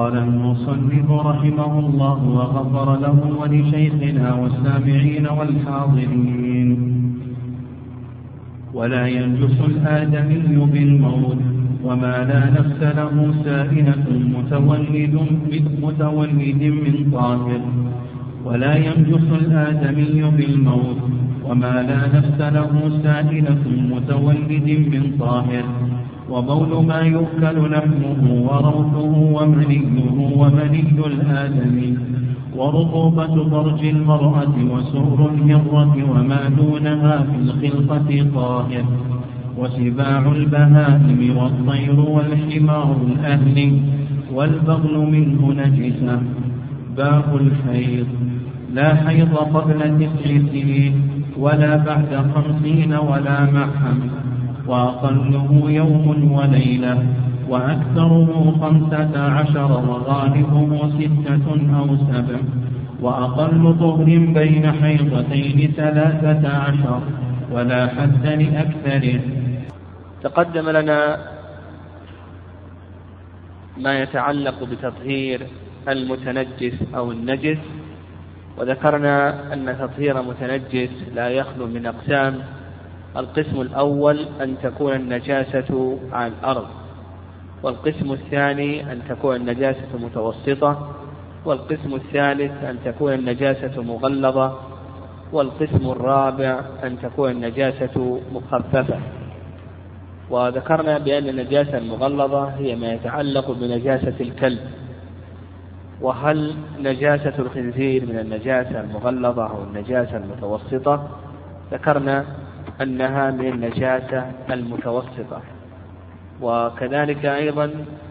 قال المصنف رحمه الله وغفر له ولشيخنا والسامعين والحاضرين. ولا ينجس الآدمي بالموت وما لا نفس له سائنة متولد متولد من طاهر. ولا ينجس الآدمي بالموت وما لا نفس له سائنة متولد من طاهر. وبول ما يؤكل لحمه وروثه ومنيه ومني الآدمي ورطوبة فرج المرأة وسور الهرة وما دونها في الخلقة طاهر وسباع البهائم والطير والحمار الأهل والبغل منه نجسة. باب الحيض. لا حيض قبل تسع سنين ولا بعد خمسين ولا مع وأقله يوم وليلة وأكثره خمسة عشر وغالبه ستة أو سبع وأقل طهر بين حيضتين ثلاثة عشر ولا حد لأكثره. تقدم لنا ما يتعلق بتطهير المتنجس أو النجس وذكرنا أن تطهير متنجس لا يخلو من أقسام القسم الأول أن تكون النجاسة عن الأرض والقسم الثاني أن تكون النجاسة متوسطة والقسم الثالث أن تكون النجاسة مغلظة والقسم الرابع أن تكون النجاسة مخففة. وذكرنا بأن النجاسة المغلظة هي ما يتعلق بنجاسة الكلب. وهل نجاسة الخنزير من النجاسة المغلظة أو النجاسة المتوسطة؟ ذكرنا أنها من النجاسة المتوسطة وكذلك أيضا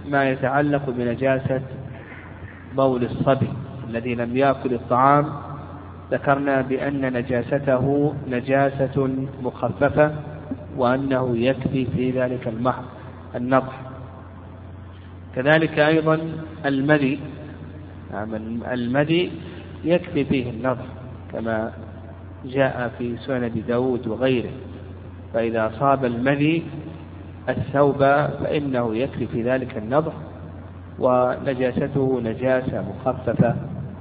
ما يتعلق بنجاسة بول الصبي الذي لم يأكل الطعام. ذكرنا بأن نجاسته نجاسة مخففة وأنه يكفي في ذلك المحض النضح كذلك أيضا المذي نعم المذي يكفي فيه النضح كما جاء في سنن داود وغيره. فإذا أصاب المذي الثوب فإنه يكفي في ذلك النضح ونجاسته نجاسة مخففة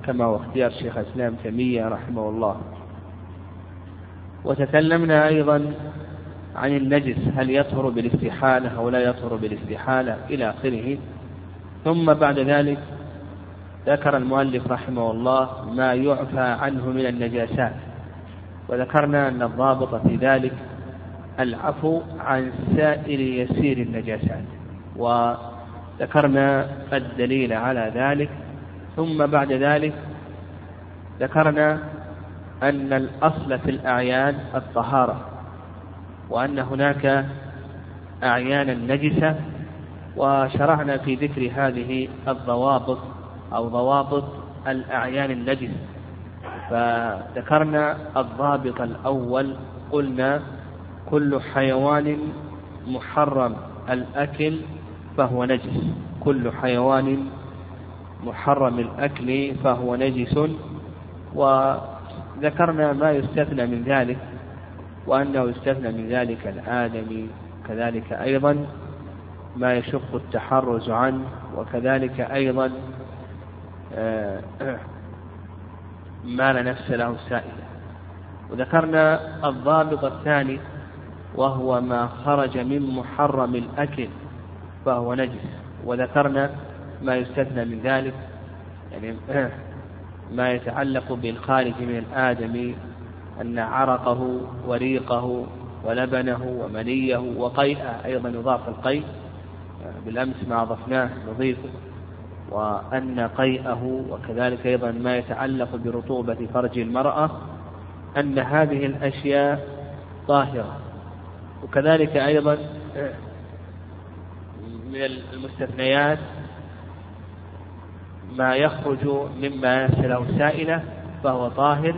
كما هو اختيار شيخ الإسلام تيمية رحمه الله. وتكلمنا أيضا عن النجس هل يطهر بالاستحالة أو لا يطهر بالاستحالة إلى آخره. ثم بعد ذلك ذكر المؤلف رحمه الله ما يعفى عنه من النجاسات. وذكرنا أن الضابط في ذلك العفو عن سائر يسير النجاسات وذكرنا الدليل على ذلك. ثم بعد ذلك ذكرنا أن الأصل في الأعيان الطهارة وأن هناك أعيانا نجسة وشرعنا في ذكر هذه الضوابط أو ضوابط الأعيان النجسة فذكرنا الضابط الأول قلنا كل حيوان محرم الأكل فهو نجس. كل حيوان محرم الأكل فهو نجس. وذكرنا ما يستثنى من ذلك وأنه يستثنى من ذلك الآدمي كذلك أيضا ما يشق التحرز عنه وكذلك أيضا ما لا نفس له سائلة. وذكرنا الضابط الثاني وهو ما خرج من محرم الأكل فهو نجس. وذكرنا ما يستثنى من ذلك يعني ما يتعلق بالخارج من الآدم أن عرقه وريقه ولبنه ومنيه وقيئه أيضا يضاف القيء. بالأمس ما أضفناه نضيفه. وأن قيئه وكذلك أيضا ما يتعلق برطوبة فرج المرأة أن هذه الأشياء طاهرة. وكذلك أيضا من المستثنيات ما يخرج مما يسأله سائلة فهو طاهر.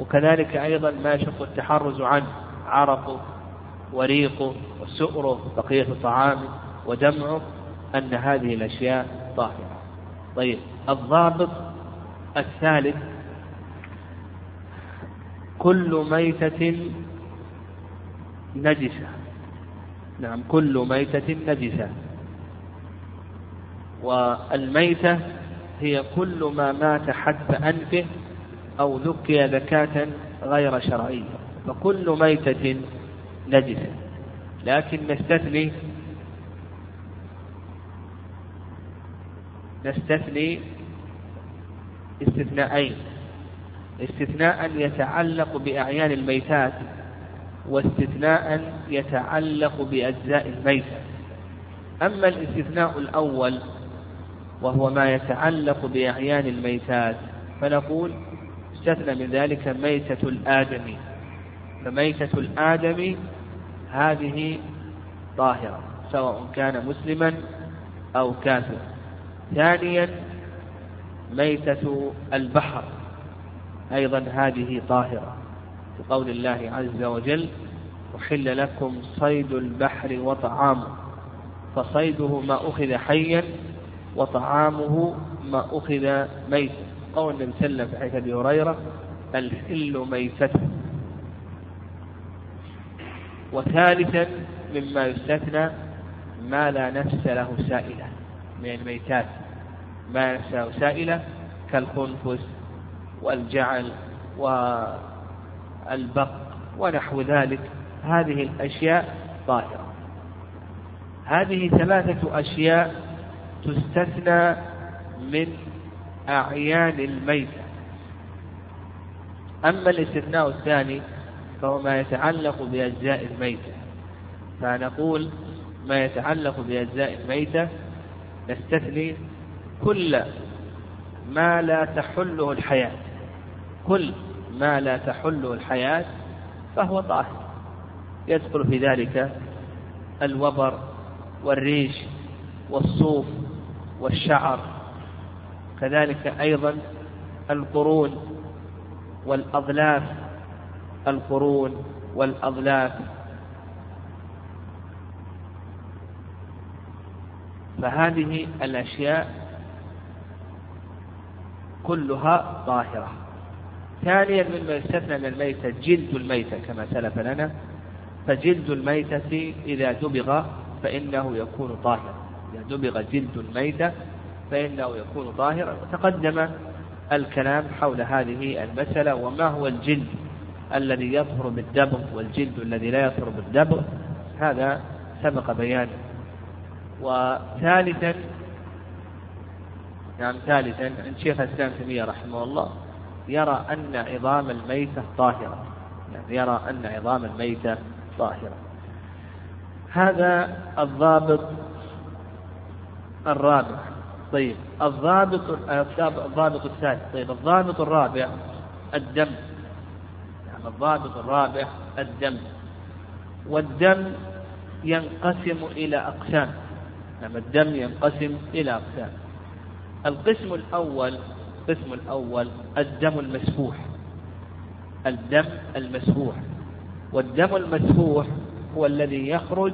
وكذلك أيضا ما يشق التحرز عنه عرقه وريقه وسؤره بقية طعامه ودمعه أن هذه الأشياء طاهرة. طيب الضابط الثالث كل ميتة نجسة. نعم كل ميتة نجسة. والميتة هي كل ما مات حتف أنفه أو ذكي ذكاة غير شرعية. فكل ميتة نجسة. لكن نستثني نستثني استثناءين استثناء يتعلق بأعيان الميتات واستثناء يتعلق بأجزاء الميتة أما الاستثناء الأول وهو ما يتعلق بأعيان الميتات فنقول استثنى من ذلك ميتة الآدمي. فميتة الآدمي هذه طاهرة سواء كان مسلما أو كافرا. ثانيا ميتة البحر أيضا هذه طاهرة. بقول الله عز وجل أحل لكم صيد البحر وطعامه فصيده ما أخذ حيا وطعامه ما أخذ ميتا قول النبي صلى الله عليه وسلم في أبي هريرة الحل ميتته وثالثا مما يستثنى ما لا نفس له سائلة. من الميتات ما نفس له سائلة كالخنفس والجعل والبق ونحو ذلك. هذه الأشياء طاهرة. هذه ثلاثة أشياء تستثنى من أعيان الميتة. أما الاستثناء الثاني فهو ما يتعلق بأجزاء الميتة. فنقول ما يتعلق بأجزاء الميتة نستثني كل ما لا تحله الحياة. كل ما لا تحله الحياة فهو طاهر. يدخل في ذلك الوبر والريش والصوف والشعر. كذلك أيضا القرون والأظلاف. القرون والأظلاف. فهذه الأشياء كلها طاهرة. ثانيا مما يستثنى من الميتة جلد الميتة كما سلف لنا. فجلد الميتة إذا دبغ فإنه يكون طاهرا. إذا دبغ جلد الميتة فإنه يكون طاهرا. وتقدم الكلام حول هذه المسألة وما هو الجلد الذي يطهر بالدبغ والجلد الذي لا يطهر بالدبغ؟ هذا سبق بيانه وثالثا نعم ثالثا عند شيخ الإسلام تيمية رحمه الله يرى أن عظام الميتة طاهرة. يعني يرى أن عظام الميتة طاهرة. هذا الضابط الرابع. طيب الضابط الضابط الثالث. طيب الضابط الرابع الدم. يعني الضابط الرابع الدم. والدم ينقسم إلى أقسام. يعني الدم ينقسم إلى أقسام. القسم الأول القسم الأول الدم المسفوح. الدم المسفوح. والدم المسفوح هو الذي يخرج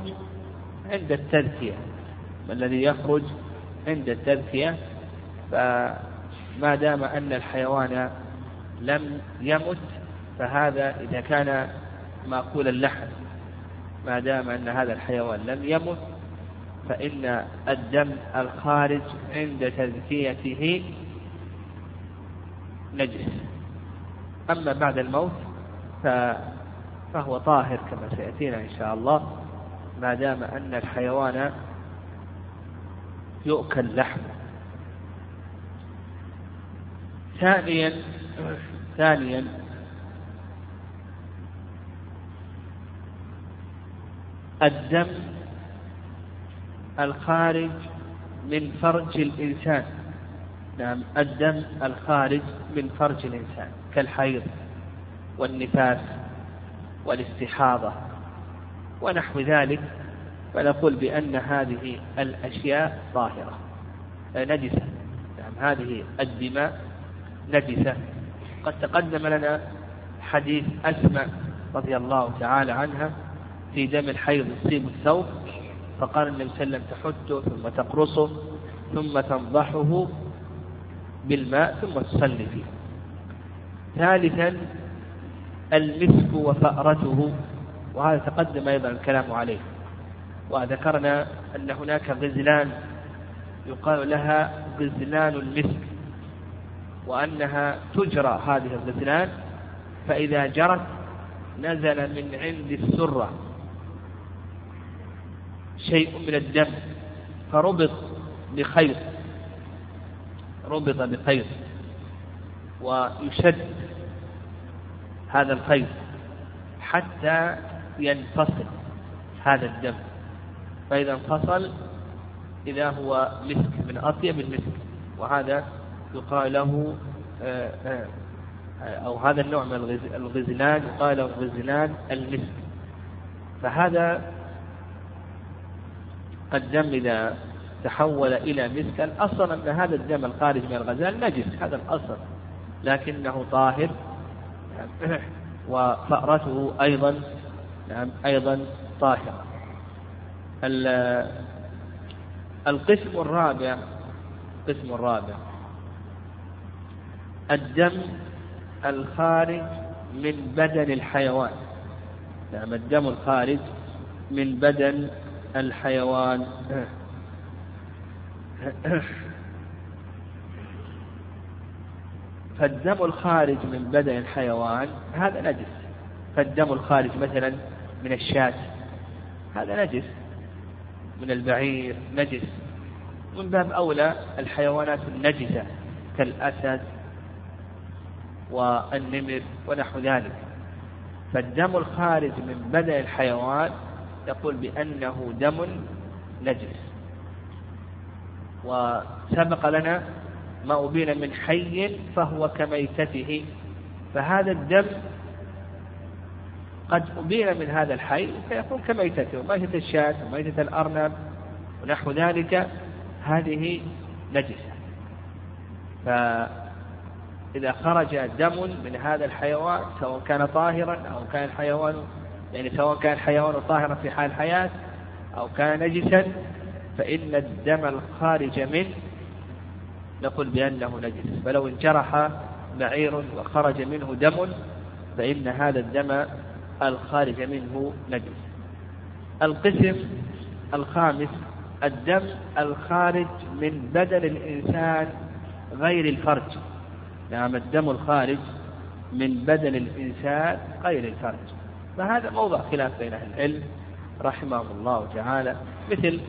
عند التذكية. الذي يخرج عند التذكية؟ فما دام أن الحيوان لم يمت فهذا إذا كان مأكول اللحم. ما دام أن هذا الحيوان لم يمت فإن الدم الخارج عند تزكيته نجس. أما بعد الموت فهو طاهر كما سيأتينا إن شاء الله ما دام أن الحيوان يؤكل لحمه. ثانيا ثانيا الدم الخارج من فرج الإنسان. نعم الدم الخارج من فرج الإنسان كالحيض والنفاس والاستحاضة ونحو ذلك. فنقول بأن هذه الأشياء طاهرة نجسة. نعم هذه الدماء نجسة. قد تقدم لنا حديث أسماء رضي الله تعالى عنها في دم الحيض يصيب الثوب. فقال النبي صلى الله عليه وسلم تحته ثم تقرصه ثم تنضحه بالماء ثم تصلي فيه. ثالثا المسك وفأرته وهذا تقدم أيضا الكلام عليه. وذكرنا أن هناك غزلان يقال لها غزلان المسك وأنها تجرى هذه الغزلان فإذا جرت نزل من عند السرة. شيء من الدم فربط بخيط ربط بخيط ويشد هذا الخيط حتى ينفصل هذا الدم. فإذا انفصل إذا هو مسك من أطيب المسك وهذا يقال له آه، آه، أو هذا النوع من الغزلان يقال له غزلان المسك. فهذا الدم إذا تحول إلى مسك. الأصل أن هذا الدم الخارج من الغزال نجس هذا الأصل. لكنه طاهر. وفأرته أيضا نعم أيضا طاهرة. القسم الرابع القسم الرابع. الدم الخارج من بدن الحيوان. نعم الدم الخارج من بدن الحيوان. فالدم الخارج من بدن الحيوان هذا نجس. فالدم الخارج مثلا من الشاة هذا نجس. من البعير نجس. من باب أولى الحيوانات النجسة كالأسد والنمر ونحو ذلك. فالدم الخارج من بدن الحيوان يقول بأنه دم نجس. وسبق لنا ما أبين من حي فهو كميتته. فهذا الدم قد أبين من هذا الحي فيكون كميتته. وميتة الشاة وميتة الأرنب ونحو ذلك هذه نجسة. فإذا خرج دم من هذا الحيوان سواء كان طاهرا أو كان الحيوان يعني سواء كان الحيوان طاهرا في حال الحياة أو كان نجسا فإن الدم الخارج منه نقول بأنه نجس. فلو انجرح بعير وخرج منه دم فإن هذا الدم الخارج منه نجس. القسم الخامس الدم الخارج من بدن الإنسان غير الفرج. نعم الدم الخارج من بدن الإنسان غير الفرج. فهذا موضع خلاف بين أهل العلم رحمه الله تعالى مثل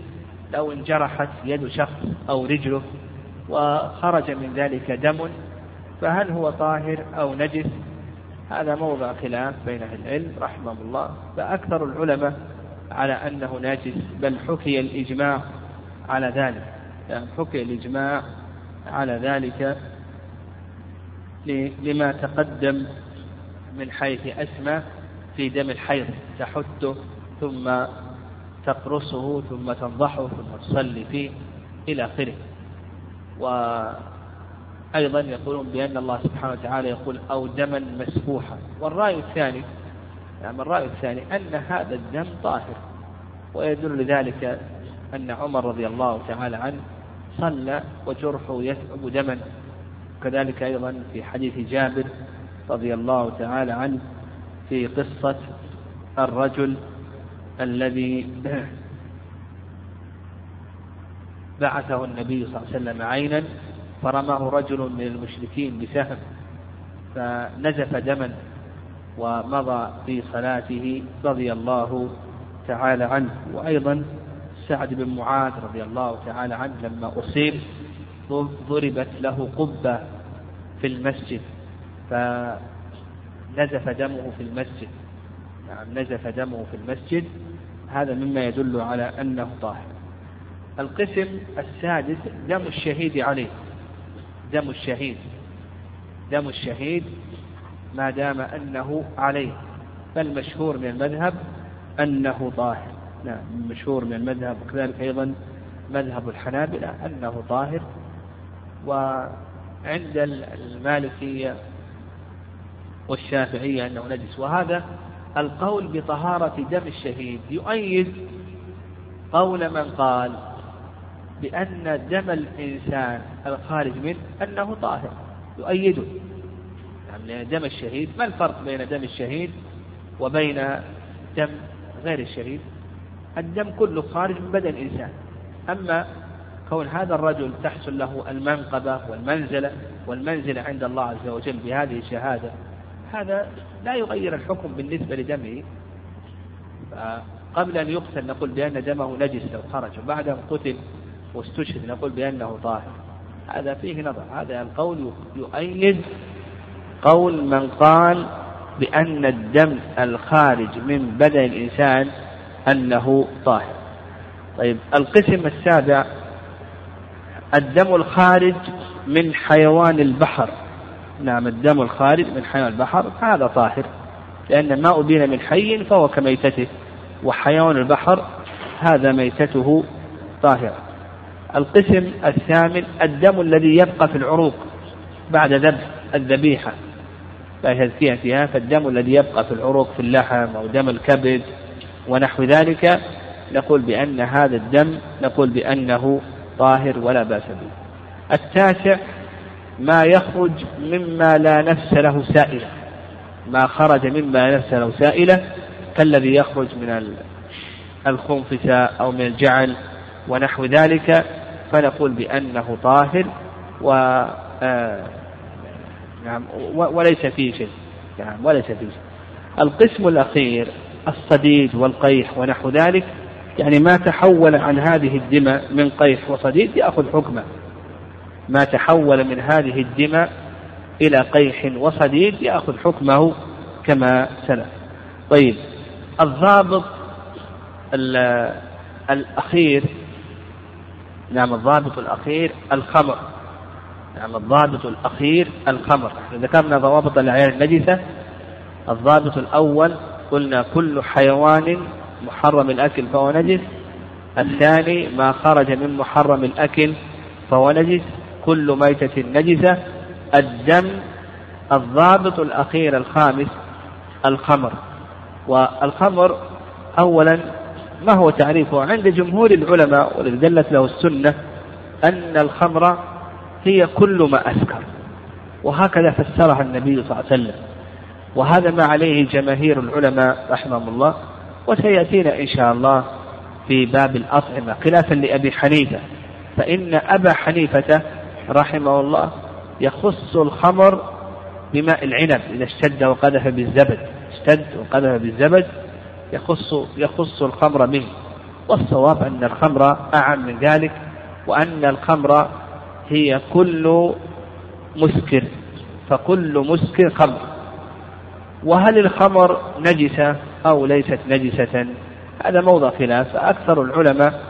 لو انجرحت يد شخص أو رجله وخرج من ذلك دم فهل هو طاهر أو نجس؟ هذا موضع خلاف بين أهل العلم رحمه الله فأكثر العلماء على أنه نجس بل حكي الإجماع على ذلك يعني حكي الإجماع على ذلك لما تقدم من حيث أسمى في دم الحيض تحته ثم تقرصه ثم تنضحه ثم تصلي فيه إلى آخره. وأيضا يقولون بأن الله سبحانه وتعالى يقول أو دما مسفوحا. والرأي الثاني يعني الرأي الثاني أن هذا الدم طاهر. ويدل ذلك أن عمر رضي الله تعالى عنه صلى وجرحه يثعب دما. كذلك أيضا في حديث جابر رضي الله تعالى عنه في قصة الرجل الذي بعثه النبي صلى الله عليه وسلم عينا فرماه رجل من المشركين بسهم فنزف دما ومضى في صلاته رضي الله تعالى عنه. وأيضا سعد بن معاذ رضي الله تعالى عنه لما أصيب ضربت له قبة في المسجد فنزف دمه في المسجد. نعم نزف دمه في المسجد. هذا مما يدل على أنه طاهر. القسم السادس دم الشهيد عليه دم الشهيد. دم الشهيد ما دام أنه عليه فالمشهور من المذهب أنه طاهر. نعم مشهور من المذهب وكذلك أيضا مذهب الحنابلة أنه طاهر. وعند المالكية والشافعية أنه نجس. وهذا القول بطهارة دم الشهيد يؤيد قول من قال بأن دم الإنسان الخارج منه أنه طاهر. يؤيده. يعني دم الشهيد ما الفرق بين دم الشهيد وبين دم غير الشهيد؟ الدم كله خارج من بدن الإنسان. أما كون هذا الرجل تحصل له المنقبة والمنزلة والمنزلة عند الله عز وجل بهذه الشهادة هذا لا يغير الحكم بالنسبة لدمه. قبل أن يقتل نقول بأن دمه نجس لو خرج وبعد أن قتل واستشهد نقول بأنه طاهر. هذا فيه نظر هذا القول يؤيد قول من قال بأن الدم الخارج من بدن الإنسان أنه طاهر. طيب القسم السابع الدم الخارج من حيوان البحر. نعم الدم الخارج من حيوان البحر هذا طاهر. لأن ما أبين من حي فهو كميتته وحيوان البحر هذا ميتته طاهرة. القسم الثامن الدم الذي يبقى في العروق بعد ذبح الذبيحة. لا تزكيتها فالدم الذي يبقى في العروق في اللحم أو دم الكبد ونحو ذلك نقول بأن هذا الدم نقول بأنه طاهر ولا بأس به. التاسع ما يخرج مما لا نفس له سائلة. ما خرج مما لا نفس له سائلة كالذي يخرج من الخنفسة أو من الجعل ونحو ذلك. فنقول بأنه طاهر و آه، نعم وليس فيه شيء. نعم وليس فيه شيء. القسم الأخير الصديد والقيح ونحو ذلك يعني ما تحول عن هذه الدماء من قيح وصديد يأخذ حكمه. ما تحول من هذه الدماء إلى قيح وصديد يأخذ حكمه كما سلف. طيب الضابط الأخير نعم الضابط الأخير الخمر. نعم الضابط الأخير الخمر. ذكرنا ضوابط الأعيان النجسة. الضابط الأول قلنا كل حيوان محرم الأكل فهو نجس. الثاني ما خرج من محرم الأكل فهو نجس. كل ميتة نجسة الدم الضابط الأخير الخامس الخمر. والخمر أولا ما هو تعريفه؟ عند جمهور العلماء والذي دلت له السنة أن الخمر هي كل ما أسكر. وهكذا فسرها النبي صلى الله عليه وسلم. وهذا ما عليه جماهير العلماء رحمهم الله. وسيأتينا إن شاء الله في باب الأطعمة خلافا لأبي حنيفة. فإن أبا حنيفة رحمه الله يخص الخمر بماء العنب إذا اشتد وقذف بالزبد اشتد وقذف بالزبد يخص يخص الخمر منه. والصواب أن الخمر أعم من ذلك وأن الخمر هي كل مسكر فكل مسكر خمر. وهل الخمر نجسة أو ليست نجسة؟ هذا موضع خلاف. أكثر العلماء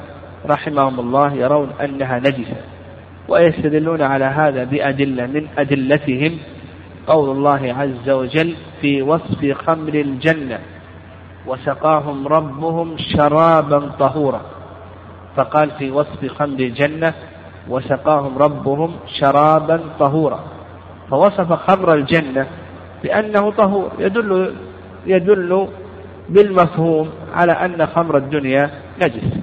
رحمهم الله يرون أنها نجسة. ويستدلون على هذا بأدلة من أدلتهم قول الله عز وجل في وصف خمر الجنة وسقاهم ربهم شرابا طهورا. فقال في وصف خمر الجنة وسقاهم ربهم شرابا طهورا. فوصف خمر الجنة بأنه طهور يدل يدل بالمفهوم على أن خمر الدنيا نجس.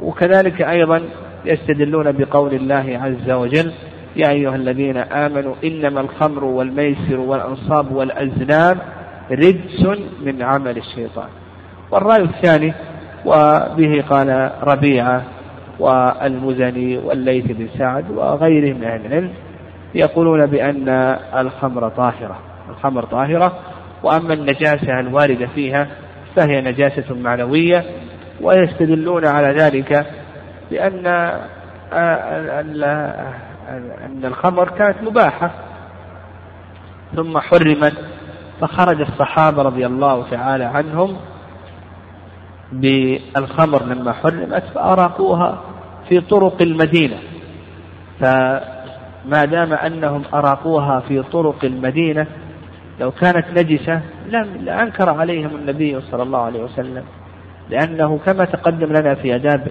وكذلك أيضا يستدلون بقول الله عز وجل يا أيها الذين آمنوا إنما الخمر والميسر والأنصاب والأزلام رجس من عمل الشيطان. والرأي الثاني وبه قال ربيعة والمزني والليث بن سعد وغيرهم من أهل العلم يقولون بأن الخمر طاهرة الخمر طاهرة وأما النجاسة الواردة فيها فهي نجاسة معنوية ويستدلون على ذلك بأن أن الخمر كانت مباحة. ثم حرمت فخرج الصحابة رضي الله تعالى عنهم بالخمر لما حرمت فأراقوها في طرق المدينة. فما دام أنهم أراقوها في طرق المدينة لو كانت نجسة لم لأنكر عليهم النبي صلى الله عليه وسلم لأنه كما تقدم لنا في آداب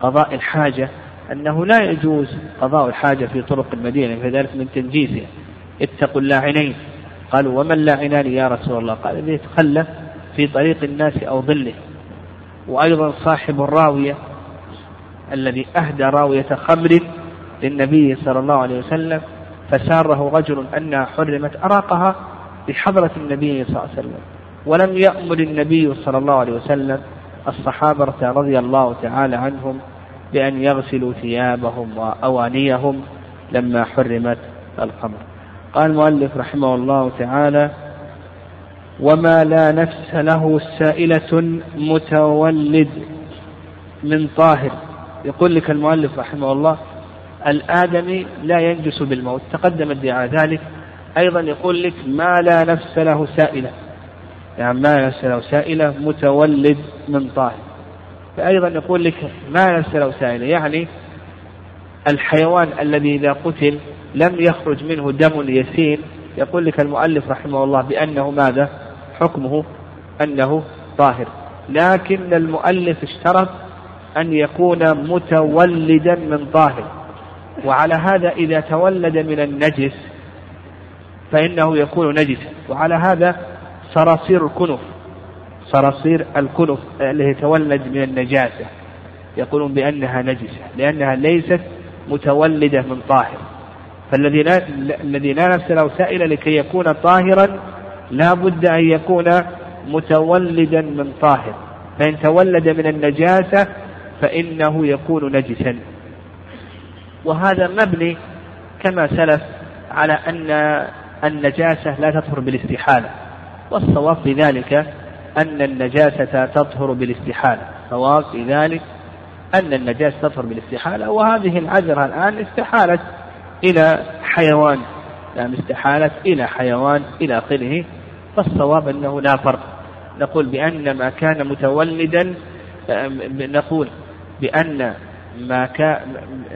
قضاء الحاجة أنه لا يجوز قضاء الحاجة في طرق المدينة فذلك من تنجيسها اتقوا اللاعنين. قالوا وما اللاعنان يا رسول الله؟ قال الذي يتخلى في طريق الناس أو ظله. وأيضا صاحب الراوية الذي أهدى راوية خمر للنبي صلى الله عليه وسلم فساره رجل أنها حرمت أراقها بحضرة النبي صلى الله عليه وسلم ولم يأمر النبي صلى الله عليه وسلم الصحابة رضي الله تعالى عنهم بأن يغسلوا ثيابهم وأوانيهم لما حرمت الخمر قال المؤلف رحمه الله تعالى وما لا نفس له سائلة متولد من طاهر. يقول لك المؤلف رحمه الله الآدمي لا ينجس بالموت. تقدم الدعاء ذلك. أيضا يقول لك ما لا نفس له سائلة. يعني ما له سائلة متولد من طاهر فأيضا يقول لك ما له سائلة يعني الحيوان الذي إذا قتل لم يخرج منه دم يسيل يقول لك المؤلف رحمه الله بأنه ماذا؟ حكمه أنه طاهر. لكن المؤلف اشترط أن يكون متولدا من طاهر. وعلى هذا إذا تولد من النجس فإنه يكون نجسا. وعلى هذا صراصير الكنف صراصير الكنف التي تولد من النجاسة يقولون بأنها نجسة لأنها ليست متولدة من طاهر. فالذي لا الذي لا نفس له سائلة لكي يكون طاهرا لا بد أن يكون متولدا من طاهر. فإن تولد من النجاسة فإنه يكون نجسا. وهذا مبني كما سلف على أن النجاسة لا تطهر بالاستحالة. والصواب في ذلك أن النجاسة تطهر بالاستحالة. الصواب في ذلك أن النجاسة تطهر بالاستحالة وهذه العذرة الآن استحالت إلى حيوان يعني استحالت إلى حيوان إلى آخره فالصواب أنه لا فرق. نقول بأن ما كان متولدا نقول بأن ما كان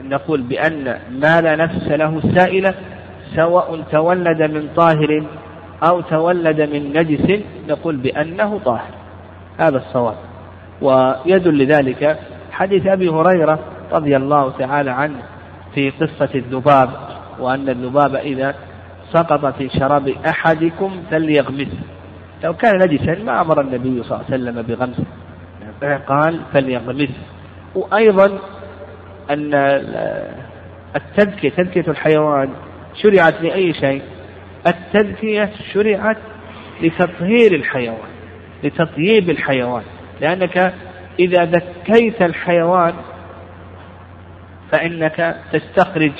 نقول بأن ما لا نفس له سائلة سواء تولد من طاهر أو تولد من نجس نقول بأنه طاهر. هذا الصواب. ويدل لذلك حديث أبي هريرة رضي الله تعالى عنه في قصة الذباب وأن الذباب إذا سقط في شراب أحدكم فليغمسه لو كان نجسا ما أمر النبي صلى الله عليه وسلم بغمسه. قال فليغمسه وأيضا أن التذكية تذكية الحيوان شرعت لأي شيء. التذكية شرعت لتطهير الحيوان لتطييب الحيوان لأنك إذا ذكيت الحيوان فإنك تستخرج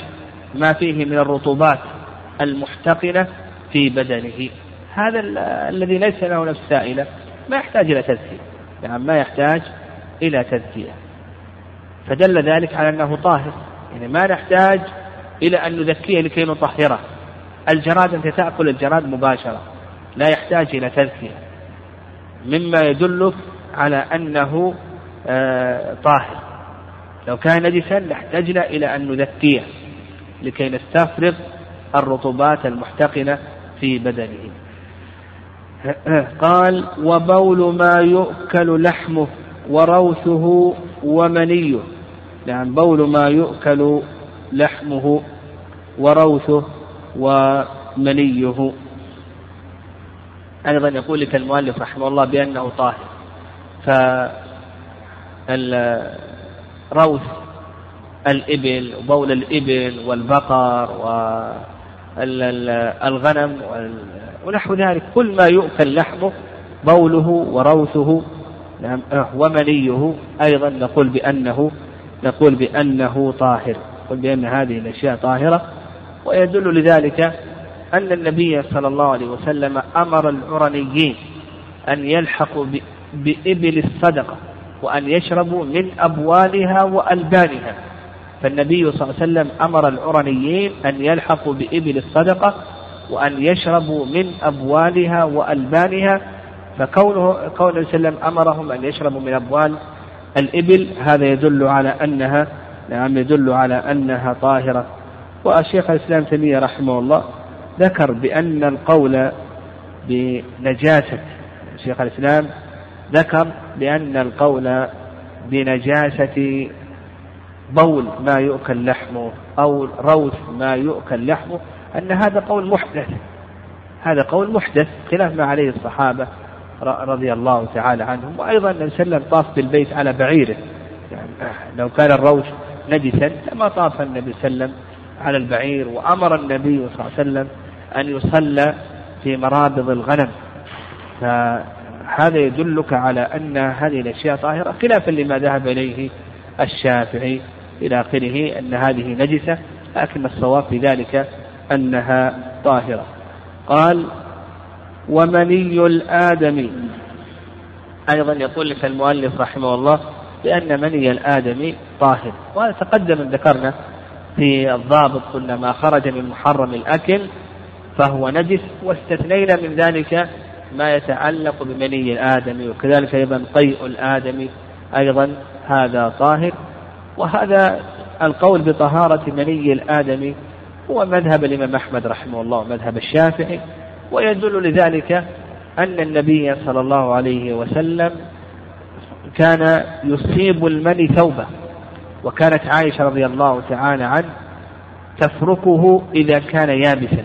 ما فيه من الرطوبات المحتقنة في بدنه. هذا الذي ليس له نفس سائلة ما يحتاج إلى تزكية يعني ما يحتاج إلى تزكية فدل ذلك على أنه طاهر. يعني ما نحتاج إلى أن نذكيه لكي نطهره. الجراد أنت تأكل الجراد مباشرة لا يحتاج إلى تزكية مما يدلك على أنه آه طاهر. لو كان نجسا لاحتجنا إلى أن نذكيه لكي نستفرغ الرطوبات المحتقنة في بدنه. قال وبول ما يؤكل لحمه وروثه ومنيه. نعم بول ما يؤكل لحمه وروثه ومنيه. أيضا يقول لك المؤلف رحمه الله بأنه طاهر. فالروث الإبل وبول الإبل والبقر والغنم ونحو ذلك. كل ما يؤكل لحمه بوله وروثه نعم ومنيه. أيضا نقول بأنه نقول بأنه طاهر. نقول بأن هذه الأشياء طاهرة. ويدل لذلك أن النبي صلى الله عليه وسلم أمر العرنيين أن يلحقوا بإبل الصدقة وأن يشربوا من أبوالها وألبانها. فالنبي صلى الله عليه وسلم أمر العرنيين أن يلحقوا بإبل الصدقة وأن يشربوا من أبوالها وألبانها. فكونه كون وسلم أمرهم أن يشربوا من أبوال الإبل هذا يدل على أنها نعم يدل على أنها طاهرة. والشيخ الإسلام تيمية رحمه الله ذكر بأن القول بنجاسة شيخ الإسلام ذكر بأن القول بنجاسة بول ما يؤكل لحمه أو روث ما يؤكل لحمه أن هذا قول محدث هذا قول محدث خلاف ما عليه الصحابة رضي الله تعالى عنهم وأيضا النبي صلى الله عليه وسلم طاف بالبيت على بعيره يعني لو كان الروث نجسا لما طاف النبي صلى الله عليه وسلم على البعير وأمر النبي صلى الله عليه وسلم أن يصلى في مرابض الغنم. فهذا يدلك على أن هذه الأشياء طاهرة خلافا لما ذهب إليه الشافعي إلى آخره أن هذه نجسة لكن الصواب في ذلك أنها طاهرة. قال ومني الآدم أيضا يقول لك المؤلف رحمه الله بأن مني الآدمي طاهر وهذا تقدم ذكرنا في الضابط قلنا ما خرج من محرم الأكل فهو نجس واستثنينا من ذلك ما يتعلق بمني الآدمي وكذلك أيضا قيء الآدمي أيضا هذا طاهر. وهذا القول بطهارة مني الآدمي هو مذهب الإمام أحمد رحمه الله مذهب الشافعي ويدل لذلك أن النبي صلى الله عليه وسلم كان يصيب المني ثوبه وكانت عائشة رضي الله تعالى عنه تفركه إذا كان يابسا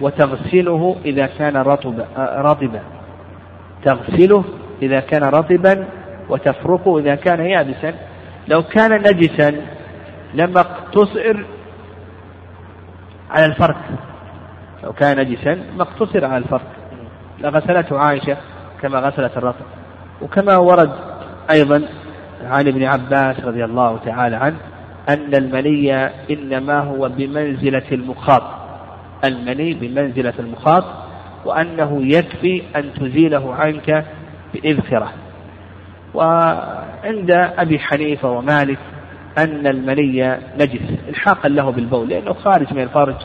وتغسله إذا كان رطبا رطبا. تغسله إذا كان رطبا وتفركه إذا كان يابسا. لو كان نجسا لما اقتصر على الفرك. لو كان نجسا ما اقتصر على الفرك. لغسلته عائشة كما غسلت الرطب. وكما ورد أيضا عن ابن عباس رضي الله تعالى عنه أن المني إنما هو بمنزلة المخاط المني بمنزلة المخاط وأنه يكفي أن تزيله عنك بإذخرة. وعند أبي حنيفة ومالك أن المني نجس الحاقا له بالبول لأنه خارج من الفرج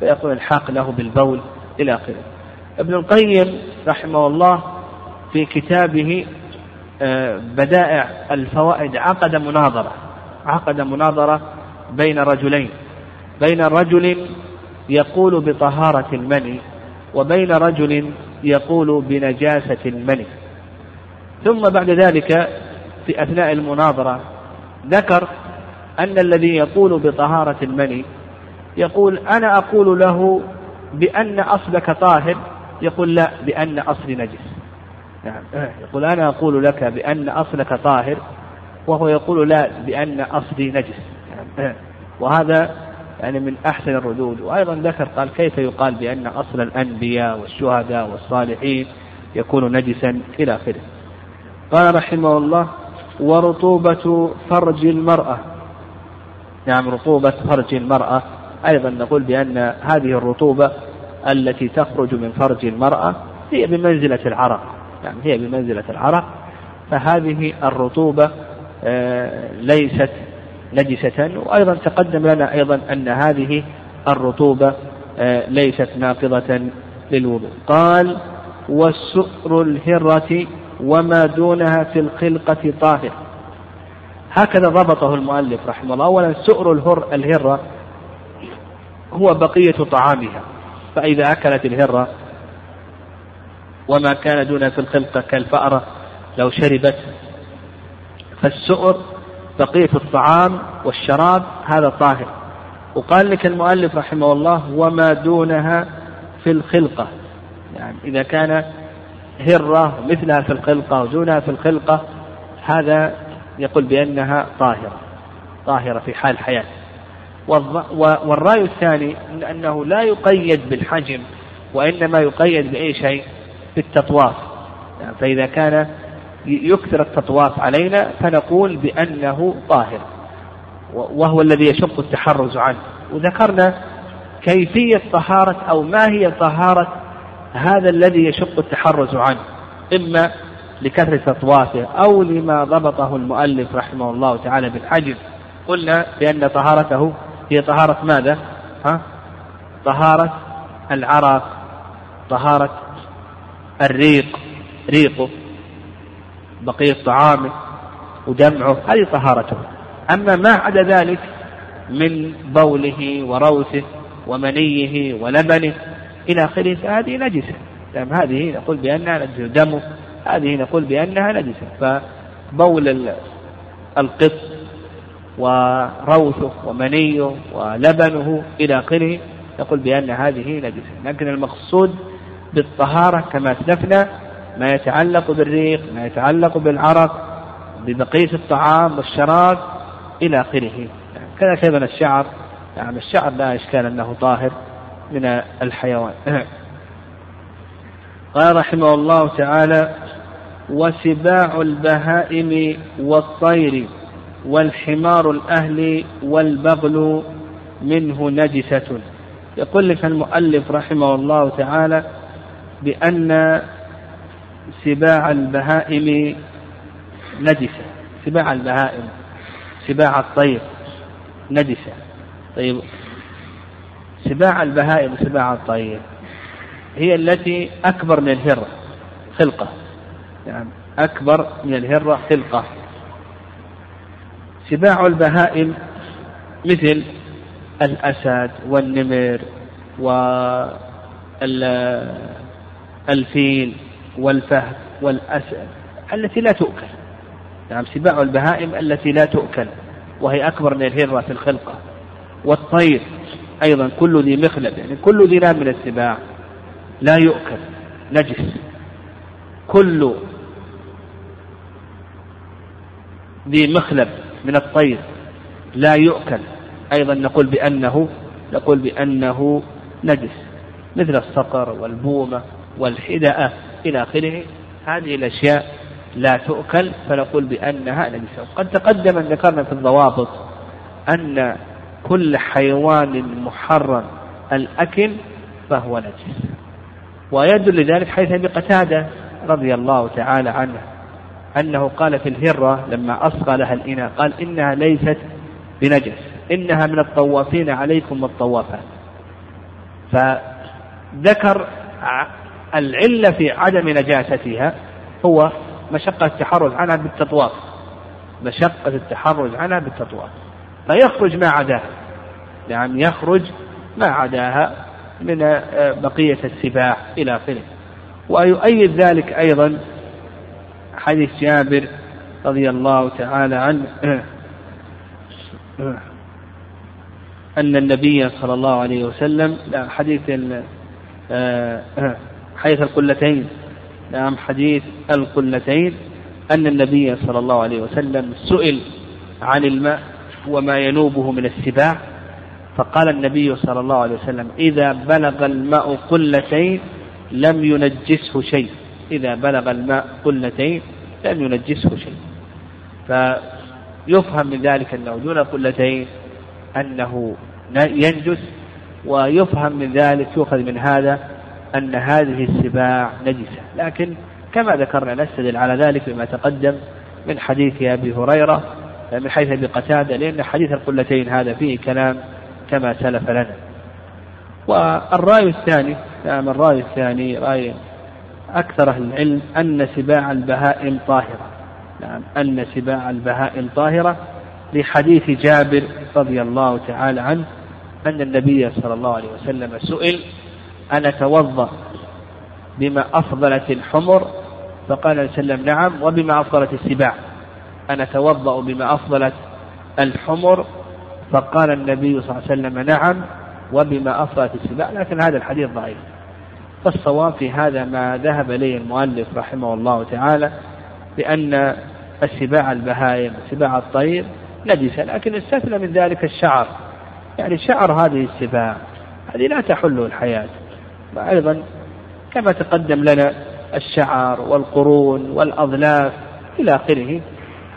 فيقول الحاق له بالبول إلى آخره. ابن القيم رحمه الله في كتابه بدائع الفوائد عقد مناظرة عقد مناظرة بين رجلين. بين رجل يقول بطهارة المني وبين رجل يقول بنجاسة المني. ثم بعد ذلك في أثناء المناظرة ذكر أن الذي يقول بطهارة المني يقول أنا أقول له بأن أصلك طاهر يقول لا بأن أصلي نجس. نعم. يقول أنا أقول لك بأن أصلك طاهر وهو يقول لا بأن أصلي نجس. نعم. وهذا يعني من أحسن الردود. وأيضا ذكر قال كيف يقال بأن أصل الأنبياء والشهداء والصالحين يكون نجسا إلى آخره. قال رحمه الله ورطوبة فرج المرأة. نعم رطوبة فرج المرأة. أيضا نقول بأن هذه الرطوبة التي تخرج من فرج المرأة هي بمنزلة العرق. يعني هي بمنزلة العرق فهذه الرطوبة آه، ليست نجسة وأيضا تقدم لنا أيضا أن هذه الرطوبة آه، ليست ناقضة للوضوء. قال والسؤر الهرة وما دونها في الخلقة طاهر. هكذا ضبطه المؤلف رحمه الله. أولا سؤر الهر الهرة هو بقية طعامها فإذا أكلت الهرة وما كان دونها في الخلقة كالفأرة لو شربت. فالسؤر بقية الطعام والشراب هذا طاهر. وقال لك المؤلف رحمه الله وما دونها في الخلقة. يعني إذا كان هرة مثلها في الخلقة ودونها في الخلقة هذا يقول بأنها طاهرة طاهرة في حال حياة. والرأي الثاني أنه لا يقيد بالحجم وإنما يقيد بأي شيء؟ بالتطواف يعني فإذا كان يكثر التطواف علينا فنقول بأنه طاهر وهو الذي يشق التحرز عنه وذكرنا كيفية طهارة أو ما هي طهارة هذا الذي يشق التحرز عنه إما لكثرة أطوافه أو لما ضبطه المؤلف رحمه الله تعالى بالحجر قلنا بأن طهارته هي طهارة ماذا؟ ها؟ طهارة العرق طهارة الريق ريقه بقية طعامه ودمعه هذه طهارته. أما ما عدا ذلك من بوله وروثه ومنيه ولبنه إلى آخره فهذه نجسة. هذه نقول بأنها نجسة. دمه هذه نقول بأنها نجسة. فبول القط وروثه ومنيه ولبنه إلى آخره نقول بأن هذه نجسة. لكن المقصود بالطهارة كما أسلفنا ما يتعلق بالريق ما يتعلق بالعرق ببقية الطعام والشراب إلى آخره. كذلك أيضا الشعر؟ نعم الشعر لا إشكال أنه طاهر من الحيوان. قال رحمه الله تعالى وسباع البهائم والطير والحمار الأهلي والبغل منه نجسة. يقول لك المؤلف رحمه الله تعالى بأن سباع البهائم نجسة. سباع البهائم سباع الطير نجسة. طيب سباع البهائم وسباع الطير هي التي أكبر من الهرة خلقة. يعني أكبر من الهرة خلقة. سباع البهائم مثل الأسد والنمر والفيل والفهد والأسد التي لا تؤكل. نعم سباع البهائم التي لا تؤكل وهي أكبر من الهرة في الخلقة. والطير أيضا كل ذي مخلب يعني كل ذي من السباع لا يؤكل نجس. كل ذي مخلب من الطير لا يؤكل. أيضا نقول بأنه نقول بأنه نجس مثل الصقر والبومة. والحدأة إلى آخره. هذه الأشياء لا تؤكل فنقول بأنها نجسة قد تقدم أن ذكرنا في الضوابط أن كل حيوان محرم الأكل فهو نجس. ويدل لذلك حيث أبي قتادة رضي الله تعالى عنه أنه قال في الهرة لما أصغى لها الإناء قال إنها ليست بنجس إنها من الطوافين عليكم والطوافات. فذكر العلة في عدم نجاستها هو مشقة التحرز عنها بالتطواف. مشقة التحرز عنها بالتطواف. فيخرج ما عداها. نعم يخرج ما عداها من بقية السباع إلى آخره. ويؤيد ذلك أيضا حديث جابر رضي الله تعالى عنه أن النبي صلى الله عليه وسلم لا حديث حديث القلتين. نعم حديث القلتين أن النبي صلى الله عليه وسلم سئل عن الماء وما ينوبه من السباع. فقال النبي صلى الله عليه وسلم إذا بلغ الماء قلتين لم ينجسه شيء. إذا بلغ الماء قلتين لم ينجسه شيء. فيفهم من ذلك أنه دون قلتين أنه ينجس ويفهم من ذلك يؤخذ من هذا أن هذه السباع نجسة. لكن كما ذكرنا نستدل على ذلك بما تقدم من حديث أبي هريرة من حيث أبي قتادة لأن حديث القلتين هذا فيه كلام كما سلف لنا. والرأي الثاني نعم الرأي الثاني رأي أكثر أهل العلم أن سباع البهائم طاهرة. نعم أن سباع البهائم طاهرة لحديث جابر رضي الله تعالى عنه أن النبي صلى الله عليه وسلم سئل أن أتوضأ بما أفضلت الحمر؟ فقال عليه وسلم نعم وبما أفضلت السباع. أن أتوضأ بما أفضلت الحمر؟ فقال النبي صلى الله عليه وسلم نعم وبما أفضلت السباع. لكن هذا الحديث ضعيف. فالصواب في هذا ما ذهب إليه المؤلف رحمه الله تعالى بأن السباع البهائم سباع الطير نجسة لكن استثنى من ذلك الشعر. يعني شعر هذه السباع هذه لا تحل الحياة. وأيضا كما تقدم لنا الشعر والقرون والأظلاف إلى آخره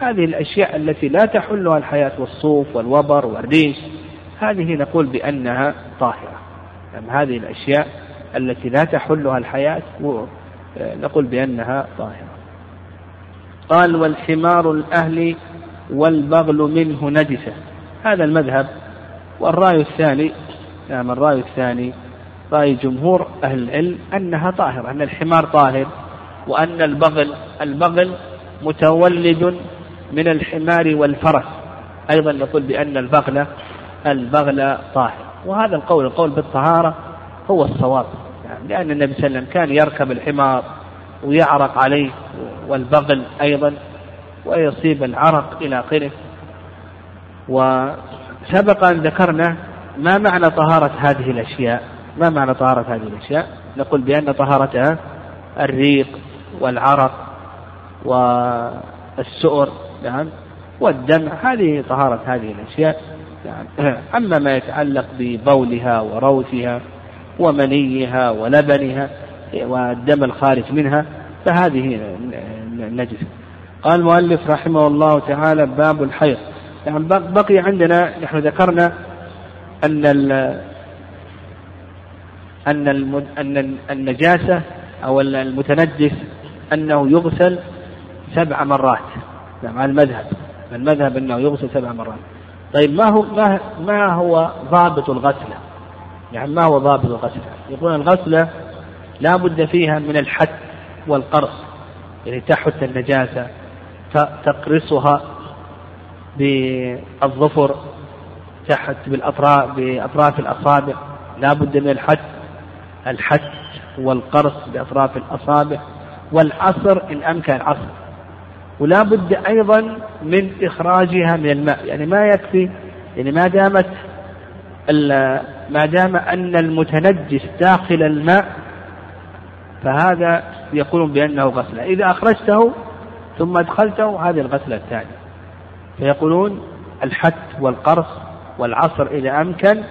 هذه الأشياء التي لا تحلها الحياة والصوف والوبر والريش هذه نقول بأنها طاهرة. يعني هذه الأشياء التي لا تحلها الحياة نقول بأنها طاهرة. قال والحمار الأهلي والبغل منه نجسة. هذا المذهب والرأي الثاني نعم الرأي الثاني رأي جمهور أهل العلم أنها طاهرة أن الحمار طاهر وأن البغل البغل متولد من الحمار والفرس. أيضا نقول بأن البغل البغل طاهر. وهذا القول القول بالطهارة هو الصواب. يعني لأن النبي صلى الله عليه وسلم كان يركب الحمار ويعرق عليه والبغل أيضا ويصيب العرق إلى آخره. وسبق أن ذكرنا ما معنى طهارة هذه الأشياء. ما معنى طهارة هذه الأشياء؟ نقول بأن طهارتها الريق والعرق والسؤر نعم والدم هذه طهارة هذه الأشياء يعني أما ما يتعلق ببولها وروثها ومنيها ولبنها والدم الخارج منها فهذه نجسة قال المؤلف رحمه الله تعالى باب الحيض. يعني بقي عندنا نحن ذكرنا أن أن أن النجاسة أو المتنجس أنه يغسل سبع مرات. نعم على المذهب. المذهب أنه يغسل سبع مرات. طيب ما هو ما, ما هو ضابط الغسلة؟ يعني ما هو ضابط الغسلة؟ يقول الغسلة لا بد فيها من الحد والقرص يعني تحت النجاسة تقرصها بالظفر تحت بالأطراف بأطراف الأصابع. لا بد من الحد الحد والقرص بأطراف الأصابع والعصر إن أمكن عصر ولا بد أيضا من إخراجها من الماء. يعني ما يكفي يعني ما دامت ما دام أن المتنجس داخل الماء فهذا يقولون بأنه غسلة إذا أخرجته ثم أدخلته هذه الغسلة الثانية. فيقولون الحت والقرص والعصر إذا أمكن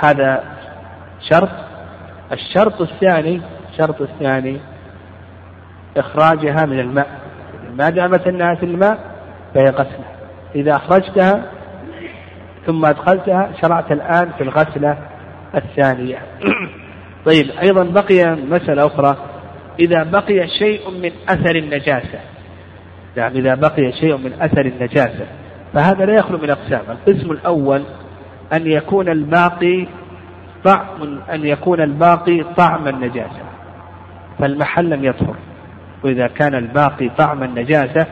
هذا شرط. الشرط الثاني الشرط الثاني إخراجها من الماء. ما دامت أنها في الماء فهي غسلة. إذا أخرجتها ثم أدخلتها شرعت الآن في الغسلة الثانية. طيب أيضا بقي مسألة أخرى. إذا بقي شيء من أثر النجاسة. يعني إذا بقي شيء من أثر النجاسة. فهذا لا يخلو من أقسام. القسم الأول أن يكون الباقي طعم أن يكون الباقي طعم النجاسة فالمحل لم يطهر. وإذا كان الباقي طعم النجاسة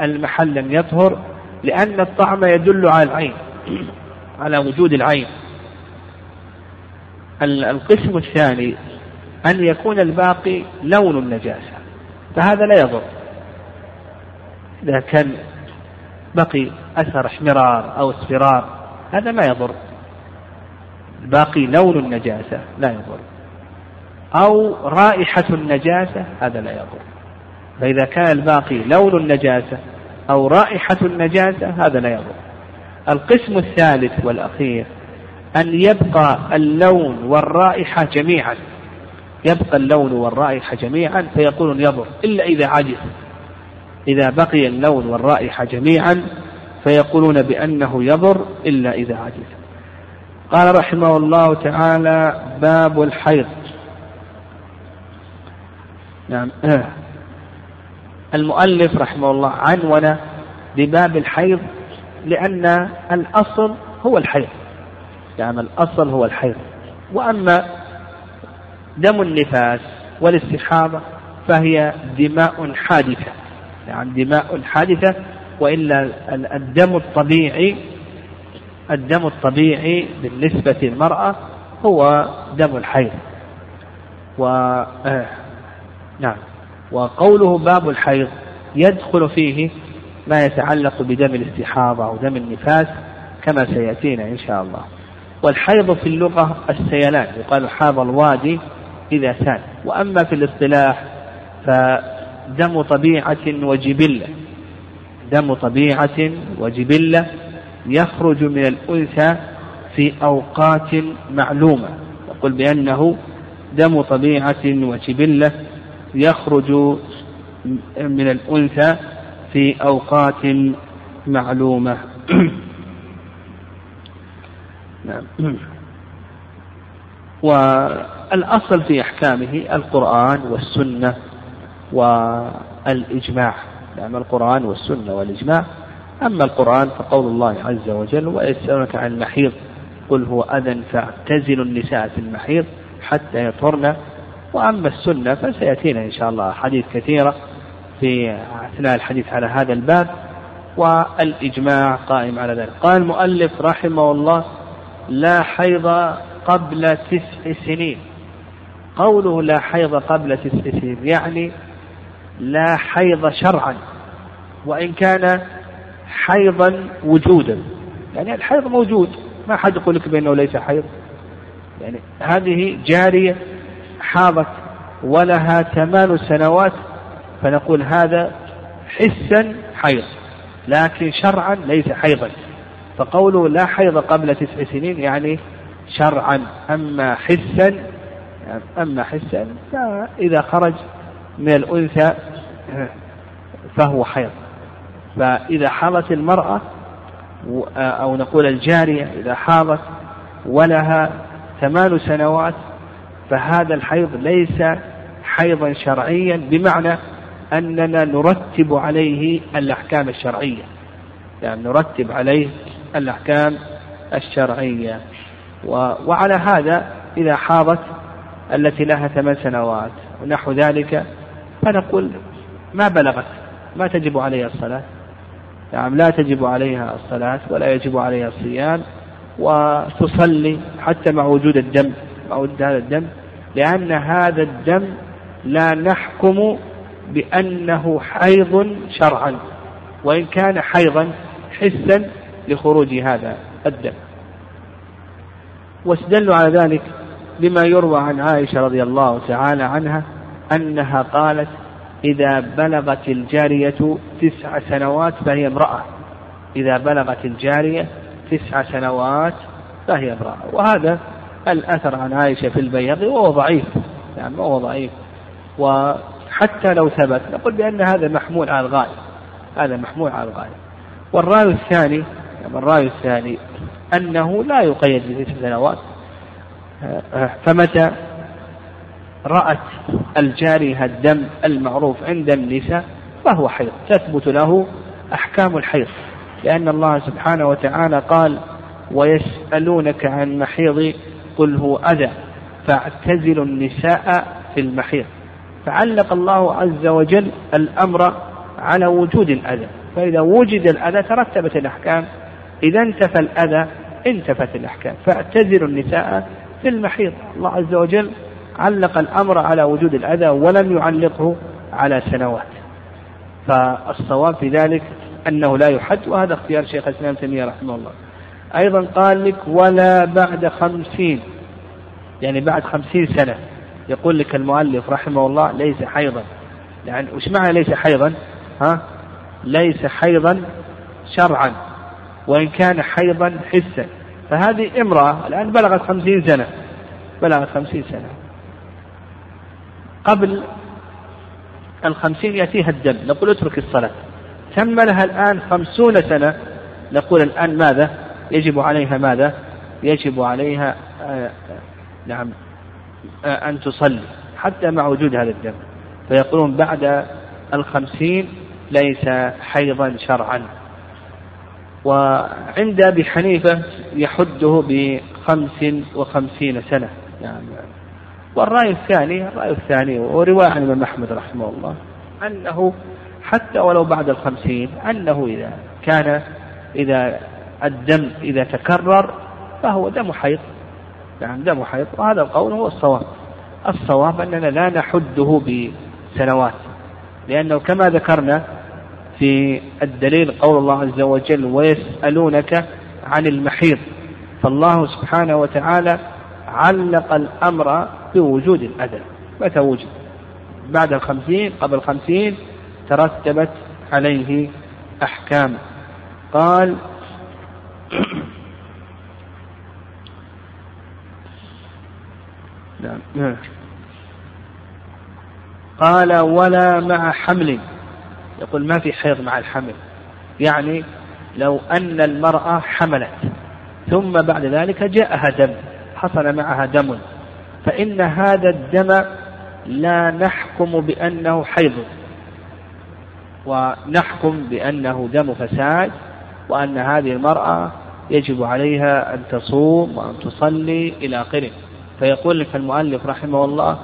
المحل لم يطهر لأن الطعم يدل على العين على وجود العين. القسم الثاني أن يكون الباقي لون النجاسة فهذا لا يضر. إذا كان بقي أثر احمرار أو اصفرار هذا ما يضر. باقي لون النجاسة لا يضر. أو رائحة النجاسة هذا لا يضر. فإذا كان الباقي لون النجاسة أو رائحة النجاسة هذا لا يضر. القسم الثالث والأخير أن يبقى اللون والرائحة جميعا. يبقى اللون والرائحة جميعا فيقولون يضر. إلا إذا عجز. إذا بقي اللون والرائحة جميعا فيقولون بأنه يضر إلا إذا عجز. قال رحمه الله تعالى باب الحيض. نعم. المؤلف رحمه الله عنون بباب الحيض لأن الأصل هو الحيض. يعني الأصل هو الحيض. وأما دم النفاس والاستحاضة فهي دماء حادثة. يعني دماء حادثة وإلا الدم الطبيعي الدم الطبيعي بالنسبة للمرأة هو دم الحيض. و آه نعم. وقوله باب الحيض يدخل فيه ما يتعلق بدم الاستحاضة أو دم النفاس كما سيأتينا إن شاء الله. والحيض في اللغة السيلان يقال حاض الوادي إذا سال. وأما في الاصطلاح فدم طبيعة وجبلة. دم طبيعة وجبلة يخرج من الأنثى في أوقات معلومة. يقول بأنه دم طبيعة وجبلة يخرج من الأنثى في أوقات معلومة. نعم. والأصل في أحكامه القرآن والسنة والإجماع. نعم القرآن والسنة والإجماع. أما القرآن فقول الله عز وجل ويسألونك عن المحيض قل هو أذى فاعتزلوا النساء في المحيض حتى يطهرن. وأما السنة فسيأتينا إن شاء الله حديث كثيرة في أثناء الحديث على هذا الباب. والإجماع قائم على ذلك. قال المؤلف رحمه الله لا حيض قبل تسع سنين. قوله لا حيض قبل تسع سنين يعني لا حيض شرعا. وإن كان حيضا وجودا. يعني الحيض موجود. ما حد يقول لك بأنه ليس حيض. يعني هذه جارية حاضت ولها ثمان سنوات فنقول هذا حسا حيض. لكن شرعا ليس حيضا. فقوله لا حيض قبل تسع سنين يعني شرعا. أما حسا أما حسا فإذا خرج من الأنثى فهو حيض. فإذا حاضت المرأة أو نقول الجارية إذا حاضت ولها ثمان سنوات فهذا الحيض ليس حيضا شرعيا بمعنى أننا نرتب عليه الأحكام الشرعية. يعني نرتب عليه الأحكام الشرعية. وعلى هذا إذا حاضت التي لها ثمان سنوات ونحو ذلك فنقول ما بلغت ما تجب عليها الصلاة. نعم لا تجب عليها الصلاة ولا يجب عليها الصيام وتصلي حتى مع وجود الدم مع وجود هذا الدم لأن هذا الدم لا نحكم بأنه حيض شرعا وإن كان حيضا حسا لخروج هذا الدم. واستدلوا على ذلك بما يروى عن عائشة رضي الله تعالى عنها أنها قالت إذا بلغت الجارية تسع سنوات فهي امرأة. إذا بلغت الجارية تسع سنوات فهي امرأة. وهذا الأثر عن عائشة في البيض وهو ضعيف. يعني وهو ضعيف. وحتى لو ثبت نقول بأن هذا محمول على الغاية. هذا محمول على الغاية. والرأي الثاني يعني الرأي الثاني أنه لا يقيد بتسع سنوات. فمتى؟ رأت الجارية الدم المعروف عند النساء فهو حيض. تثبت له أحكام الحيض. لأن الله سبحانه وتعالى قال ويسألونك عن محيض قل هو أذى فاعتزلوا النساء في المحيض. فعلق الله عز وجل الأمر على وجود الأذى. فإذا وجد الأذى ترتبت الأحكام. إذا انتفى الأذى انتفت الأحكام. فاعتزلوا النساء في المحيض. الله عز وجل علق الأمر على وجود الأذى ولم يعلقه على سنوات. فالصواب في ذلك أنه لا يحد وهذا اختيار شيخ الإسلام تيمية رحمه الله. أيضا قال لك ولا بعد خمسين يعني بعد خمسين سنة. يقول لك المؤلف رحمه الله ليس حيضا. يعني وش معنى ليس حيضا؟ ها؟ ليس حيضا شرعا وإن كان حيضا حسا. فهذه امرأة الآن بلغت خمسين سنة. بلغت خمسين سنة. قبل الخمسين يأتيها الدم نقول اترك الصلاة. تم لها الآن خمسون سنة. نقول الآن ماذا؟ يجب عليها ماذا؟ يجب عليها آه نعم آه أن تصلي حتى مع وجود هذا الدم فيقولون بعد الخمسين ليس حيضا شرعا. وعند أبي حنيفة يحده بخمس وخمسين سنة. يعني والرأي الثاني الرأي الثاني ورواية عن الإمام أحمد رحمه الله أنه حتى ولو بعد الخمسين أنه إذا كان إذا الدم إذا تكرر فهو دم حيض. يعني دم حيض. وهذا القول هو الصواب. الصواب أننا لا نحده بسنوات لأنه كما ذكرنا في الدليل قول الله عز وجل ويسألونك عن المحيض فالله سبحانه وتعالى علق الأمر بوجود الأذى. متى وجد. بعد الخمسين قبل الخمسين ترتبت عليه أحكام. قال نعم. قال ولا مع حمل. يقول ما في حيض مع الحمل. يعني لو أن المرأة حملت ثم بعد ذلك جاءها دم حصل معها دم. فإن هذا الدم لا نحكم بأنه حيض ونحكم بأنه دم فساد وأن هذه المرأة يجب عليها أن تصوم وأن تصلي إلى آخره. فيقول لك المؤلف رحمه الله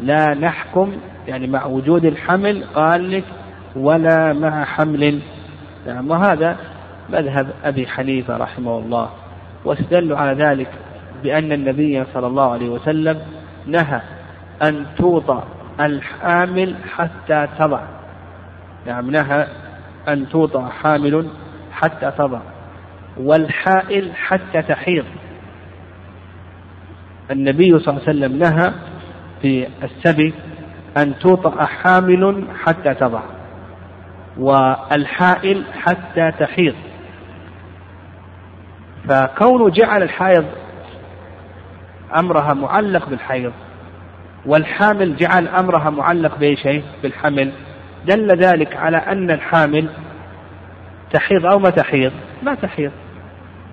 لا نحكم يعني مع وجود الحمل قال لك ولا مع حمل. نعم وهذا مذهب أبي حنيفة رحمه الله. واستدلوا على ذلك بأن النبي صلى الله عليه وسلم نهى أن توطأ الحامل حتى تضع. نعم نهى أن توطأ حامل حتى تضع. والحائل حتى تحيض. النبي صلى الله عليه وسلم نهى في السبي أن توطأ حامل حتى تضع. والحائل حتى تحيض. فكونه جعل الحائض أمرها معلق بالحيض والحامل جعل أمرها معلق بأي شيء بالحمل. دل ذلك على أن الحامل تحيض أو ما تحيض؟ ما تحيض.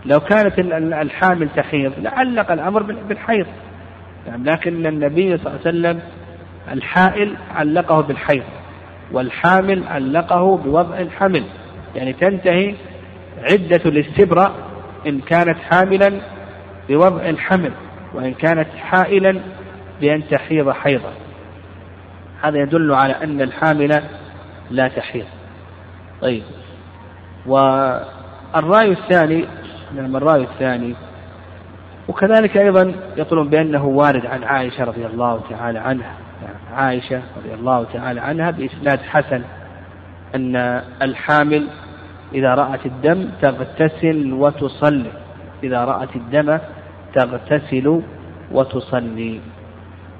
لو كانت الحامل تحيض لعلق الأمر بالحيض. يعني لكن النبي صلى الله عليه وسلم الحائل علقه بالحيض والحامل علقه بوضع الحمل. يعني تنتهي عدة الاستبراء إن كانت حاملا بوضع الحمل. وإن كانت حائلا بأن تحيض حيضا. هذا يدل على أن الحامل لا تحيض. طيب. والرأي الثاني نعم الرأي الثاني وكذلك أيضا يقولون بأنه وارد عن عائشة رضي الله تعالى عنها. يعني عائشة رضي الله تعالى عنها بإسناد حسن أن الحامل إذا رأت الدم تغتسل وتصلي. إذا رأت الدم تغتسل وتصلي.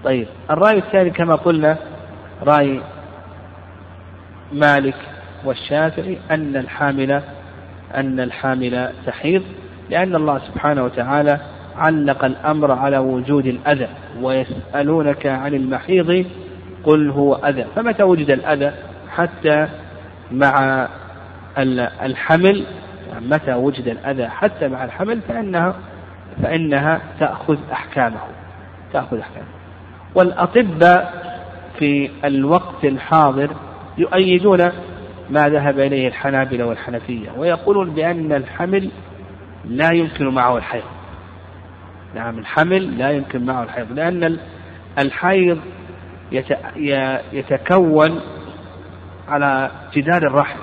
طيب الرأي الثاني كما قلنا رأي مالك والشافعي أن الحامل أن الحامل تحيض لأن الله سبحانه وتعالى علق الأمر على وجود الأذى ويسألونك عن المحيض قل هو أذى. فمتى وجد الأذى؟ حتى مع الحمل. متى وجد الأذى؟ حتى مع الحمل فإنها فإنها تأخذ أحكامه تأخذ أحكامه. والأطباء في الوقت الحاضر يؤيدون ما ذهب إليه الحنابلة والحنفية ويقولون بأن الحمل لا يمكن معه الحيض. نعم الحمل لا يمكن معه الحيض لأن الحيض يتكون على جدار الرحم.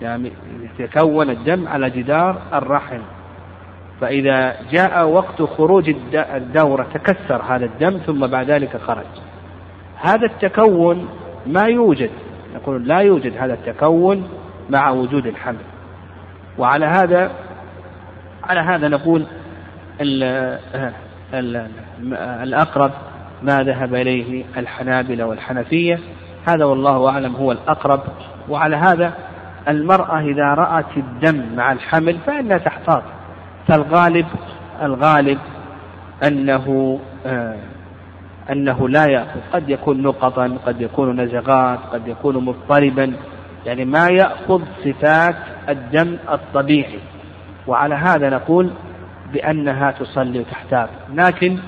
يعني يتكون الدم على جدار الرحم. فإذا جاء وقت خروج الدورة تكسر هذا الدم ثم بعد ذلك خرج. هذا التكون ما يوجد. نقول لا يوجد هذا التكون مع وجود الحمل. وعلى هذا على هذا نقول ال ال الأقرب ما ذهب إليه الحنابلة والحنفية. هذا والله أعلم هو الأقرب. وعلى هذا المرأة إذا رأت الدم مع الحمل فإنها تحتاط. فالغالب الغالب أنه آه أنه لا يأخذ. قد يكون نقطا قد يكون نزغات قد يكون مضطربا. يعني ما يأخذ صفات الدم الطبيعي. وعلى هذا نقول بأنها تصلي وتحتاج لكن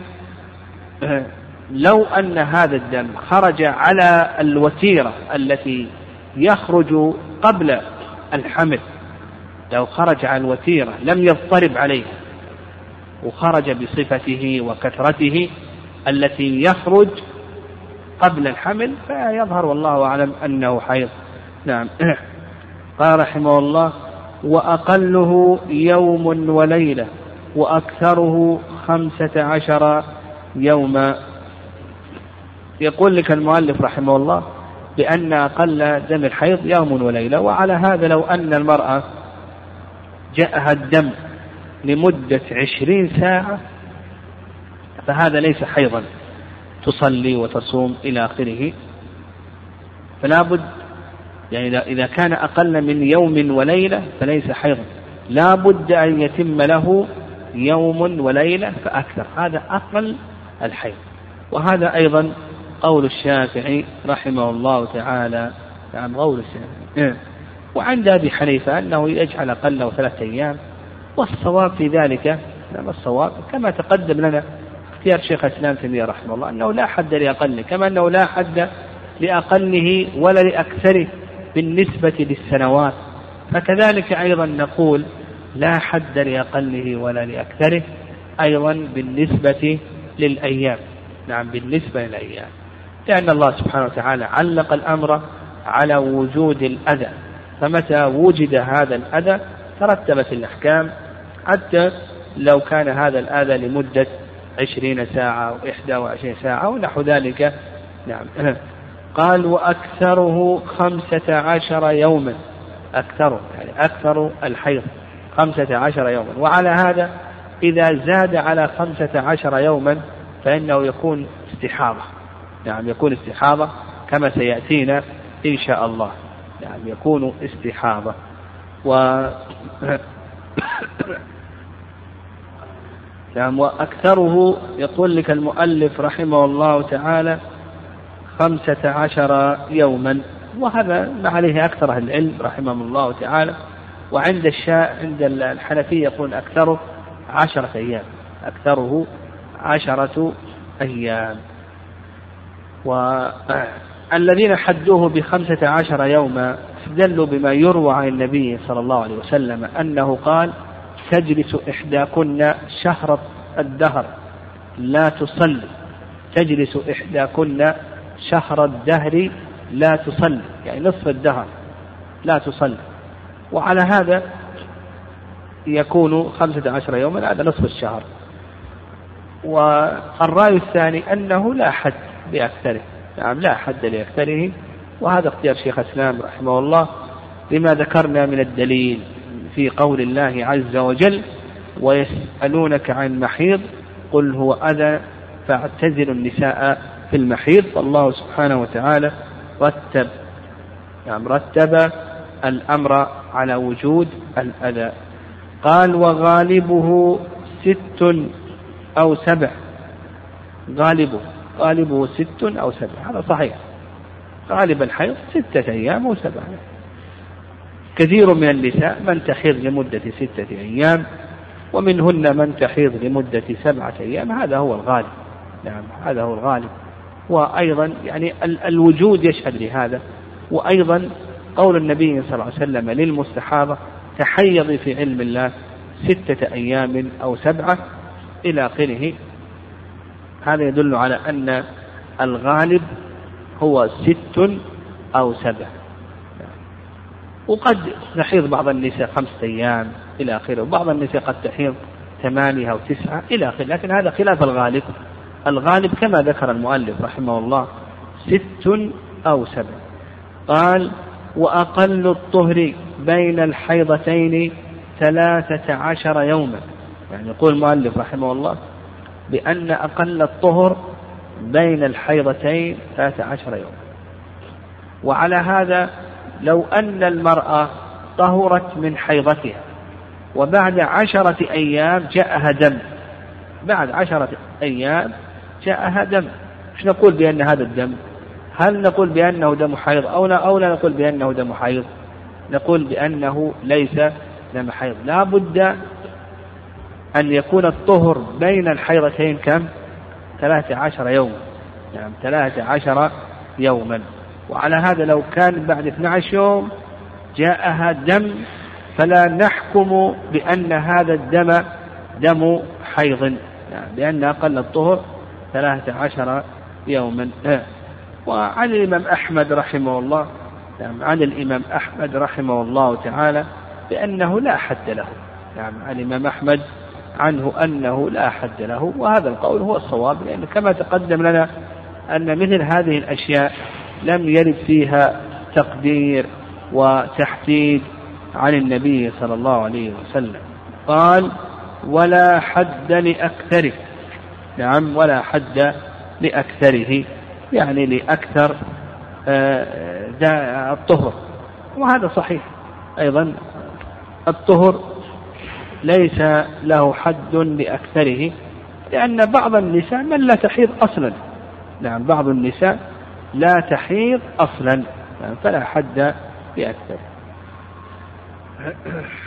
آه، لو أن هذا الدم خرج على الوتيرة التي يخرج قبل الحمل لو خرج على الوتيرة لم يضطرب عليها وخرج بصفته وكثرته التي يخرج قبل الحمل فيظهر والله أعلم أنه حيض. نعم. قال رحمه الله وأقله يوم وليلة وأكثره خمسة عشر يوما. يقول لك المؤلف رحمه الله بأن أقل دم الحيض يوم وليلة وعلى هذا لو أن المرأة جاءها الدم لمدة عشرين ساعة فهذا ليس حيضا تصلي وتصوم إلى آخره. فلا بد يعني إذا كان أقل من يوم وليلة فليس حيضا. لا بد أن يتم له يوم وليلة فأكثر. هذا أقل الحيض. وهذا أيضا قول الشافعي رحمه الله تعالى نعم قول الشافعي. إيه. وعند أبي حنيفة أنه يجعل أقله ثلاثة أيام والصواب في ذلك نعم الصواب كما تقدم لنا اختيار شيخ الإسلام تيمية رحمه الله أنه لا حد لأقله كما أنه لا حد لأقله ولا لأكثره بالنسبة للسنوات. فكذلك أيضا نقول لا حد لأقله ولا لأكثره أيضا بالنسبة للأيام. نعم بالنسبة للأيام. لأن الله سبحانه وتعالى علق الأمر على وجود الأذى. فمتى وجد هذا الأذى ترتبت الأحكام حتى لو كان هذا الأذى لمدة عشرين ساعة أو إحدى وعشرين ساعة نحو ذلك. نعم. قال وأكثره خمسة عشر يوما. أكثره يعني أكثر الحيض خمسة عشر يوما. وعلى هذا إذا زاد على خمسة عشر يوما فإنه يكون استحاضة. نعم يكون استحاضة كما سيأتينا إن شاء الله. نعم يكون استحاضة. و نعم وأكثره يقول لك المؤلف رحمه الله تعالى خمسة عشر يوما وهذا ما عليه أكثر أهل العلم رحمهم الله تعالى. وعند الشاء عند الحنفية يقول أكثره عشرة أيام أكثره عشرة أيام. والذين حدوه بخمسة عشر يوما استدلوا بما يروى عن النبي صلى الله عليه وسلم أنه قال تجلس إحداكن شهر الدهر لا تصلي. تجلس إحداكن شهر الدهر لا تصلي. يعني نصف الدهر لا تصلي. وعلى هذا يكون خمسة عشر يوما هذا نصف الشهر. والرأي الثاني أنه لا حد لأكثره نعم لا حد لأكثره وهذا اختيار شيخ الإسلام رحمه الله لما ذكرنا من الدليل في قول الله عز وجل ويسألونك عن المحيض قل هو أذى فاعتزلوا النساء في المحيض فالله سبحانه وتعالى رتب يعني رتب الأمر على وجود الأذى. قال وغالبه ست أو سبع. غالبه. غالبه ست أو سبع. هذا صحيح. غالب الحيض ستة أيام أو سبعة كثير من النساء من تحيض لمدة ستة أيام ومنهن من تحيض لمدة سبعة أيام. هذا هو الغالب. نعم هذا هو الغالب. وأيضا يعني الوجود يشهد لهذا. وأيضا قول النبي صلى الله عليه وسلم للمستحاضة تحيضي في علم الله ستة أيام أو سبعة إلى آخره. هذا يدل على أن الغالب هو ست أو سبع. وقد تحيض بعض النساء خمسة أيام إلى آخره وبعض النساء قد تحيض ثمانية أو تسعة إلى آخره لكن هذا خلاف الغالب. الغالب كما ذكر المؤلف رحمه الله ست أو سبع. قال وأقل الطهر بين الحيضتين ثلاثة عشر يوما. يعني يقول المؤلف رحمه الله بأن أقل الطهر بين الحيضتين ثلاثة عشر يوما. وعلى هذا لو أن المرأة طهرت من حيضتها وبعد عشرة أيام جاءها دم. بعد عشرة أيام جاءها دم. إيش نقول بأن هذا الدم؟ هل نقول بأنه دم حيض أو لا؟ أو لا نقول بأنه دم حيض؟ نقول بأنه ليس دم حيض. لا بد أن يكون الطهر بين الحيضتين كم؟ ثلاثة عشر يوما نعم ثلاثة عشر يوما. وعلى هذا لو كان بعد 12 يوم جاءها دم فلا نحكم بأن هذا الدم دم حيض. نعم لأن أقل الطهر ثلاثة عشر يوما. وعن الإمام أحمد رحمه الله نعم عن الإمام أحمد رحمه الله تعالى بأنه لا حد له. نعم عن الإمام أحمد عنه أنه لا حد له وهذا القول هو الصواب لأن كما تقدم لنا أن مثل هذه الأشياء لم يرد فيها تقدير وتحديد عن النبي صلى الله عليه وسلم. قال ولا حد لأكثره. نعم ولا حد لأكثره. يعني لأكثر آه، الطهر. وهذا صحيح. أيضا الطهر ليس له حد لأكثره لأن بعض النساء من لا تحيض أصلا. نعم بعض النساء لا تحيض أصلا. نعم فلا حد لأكثره.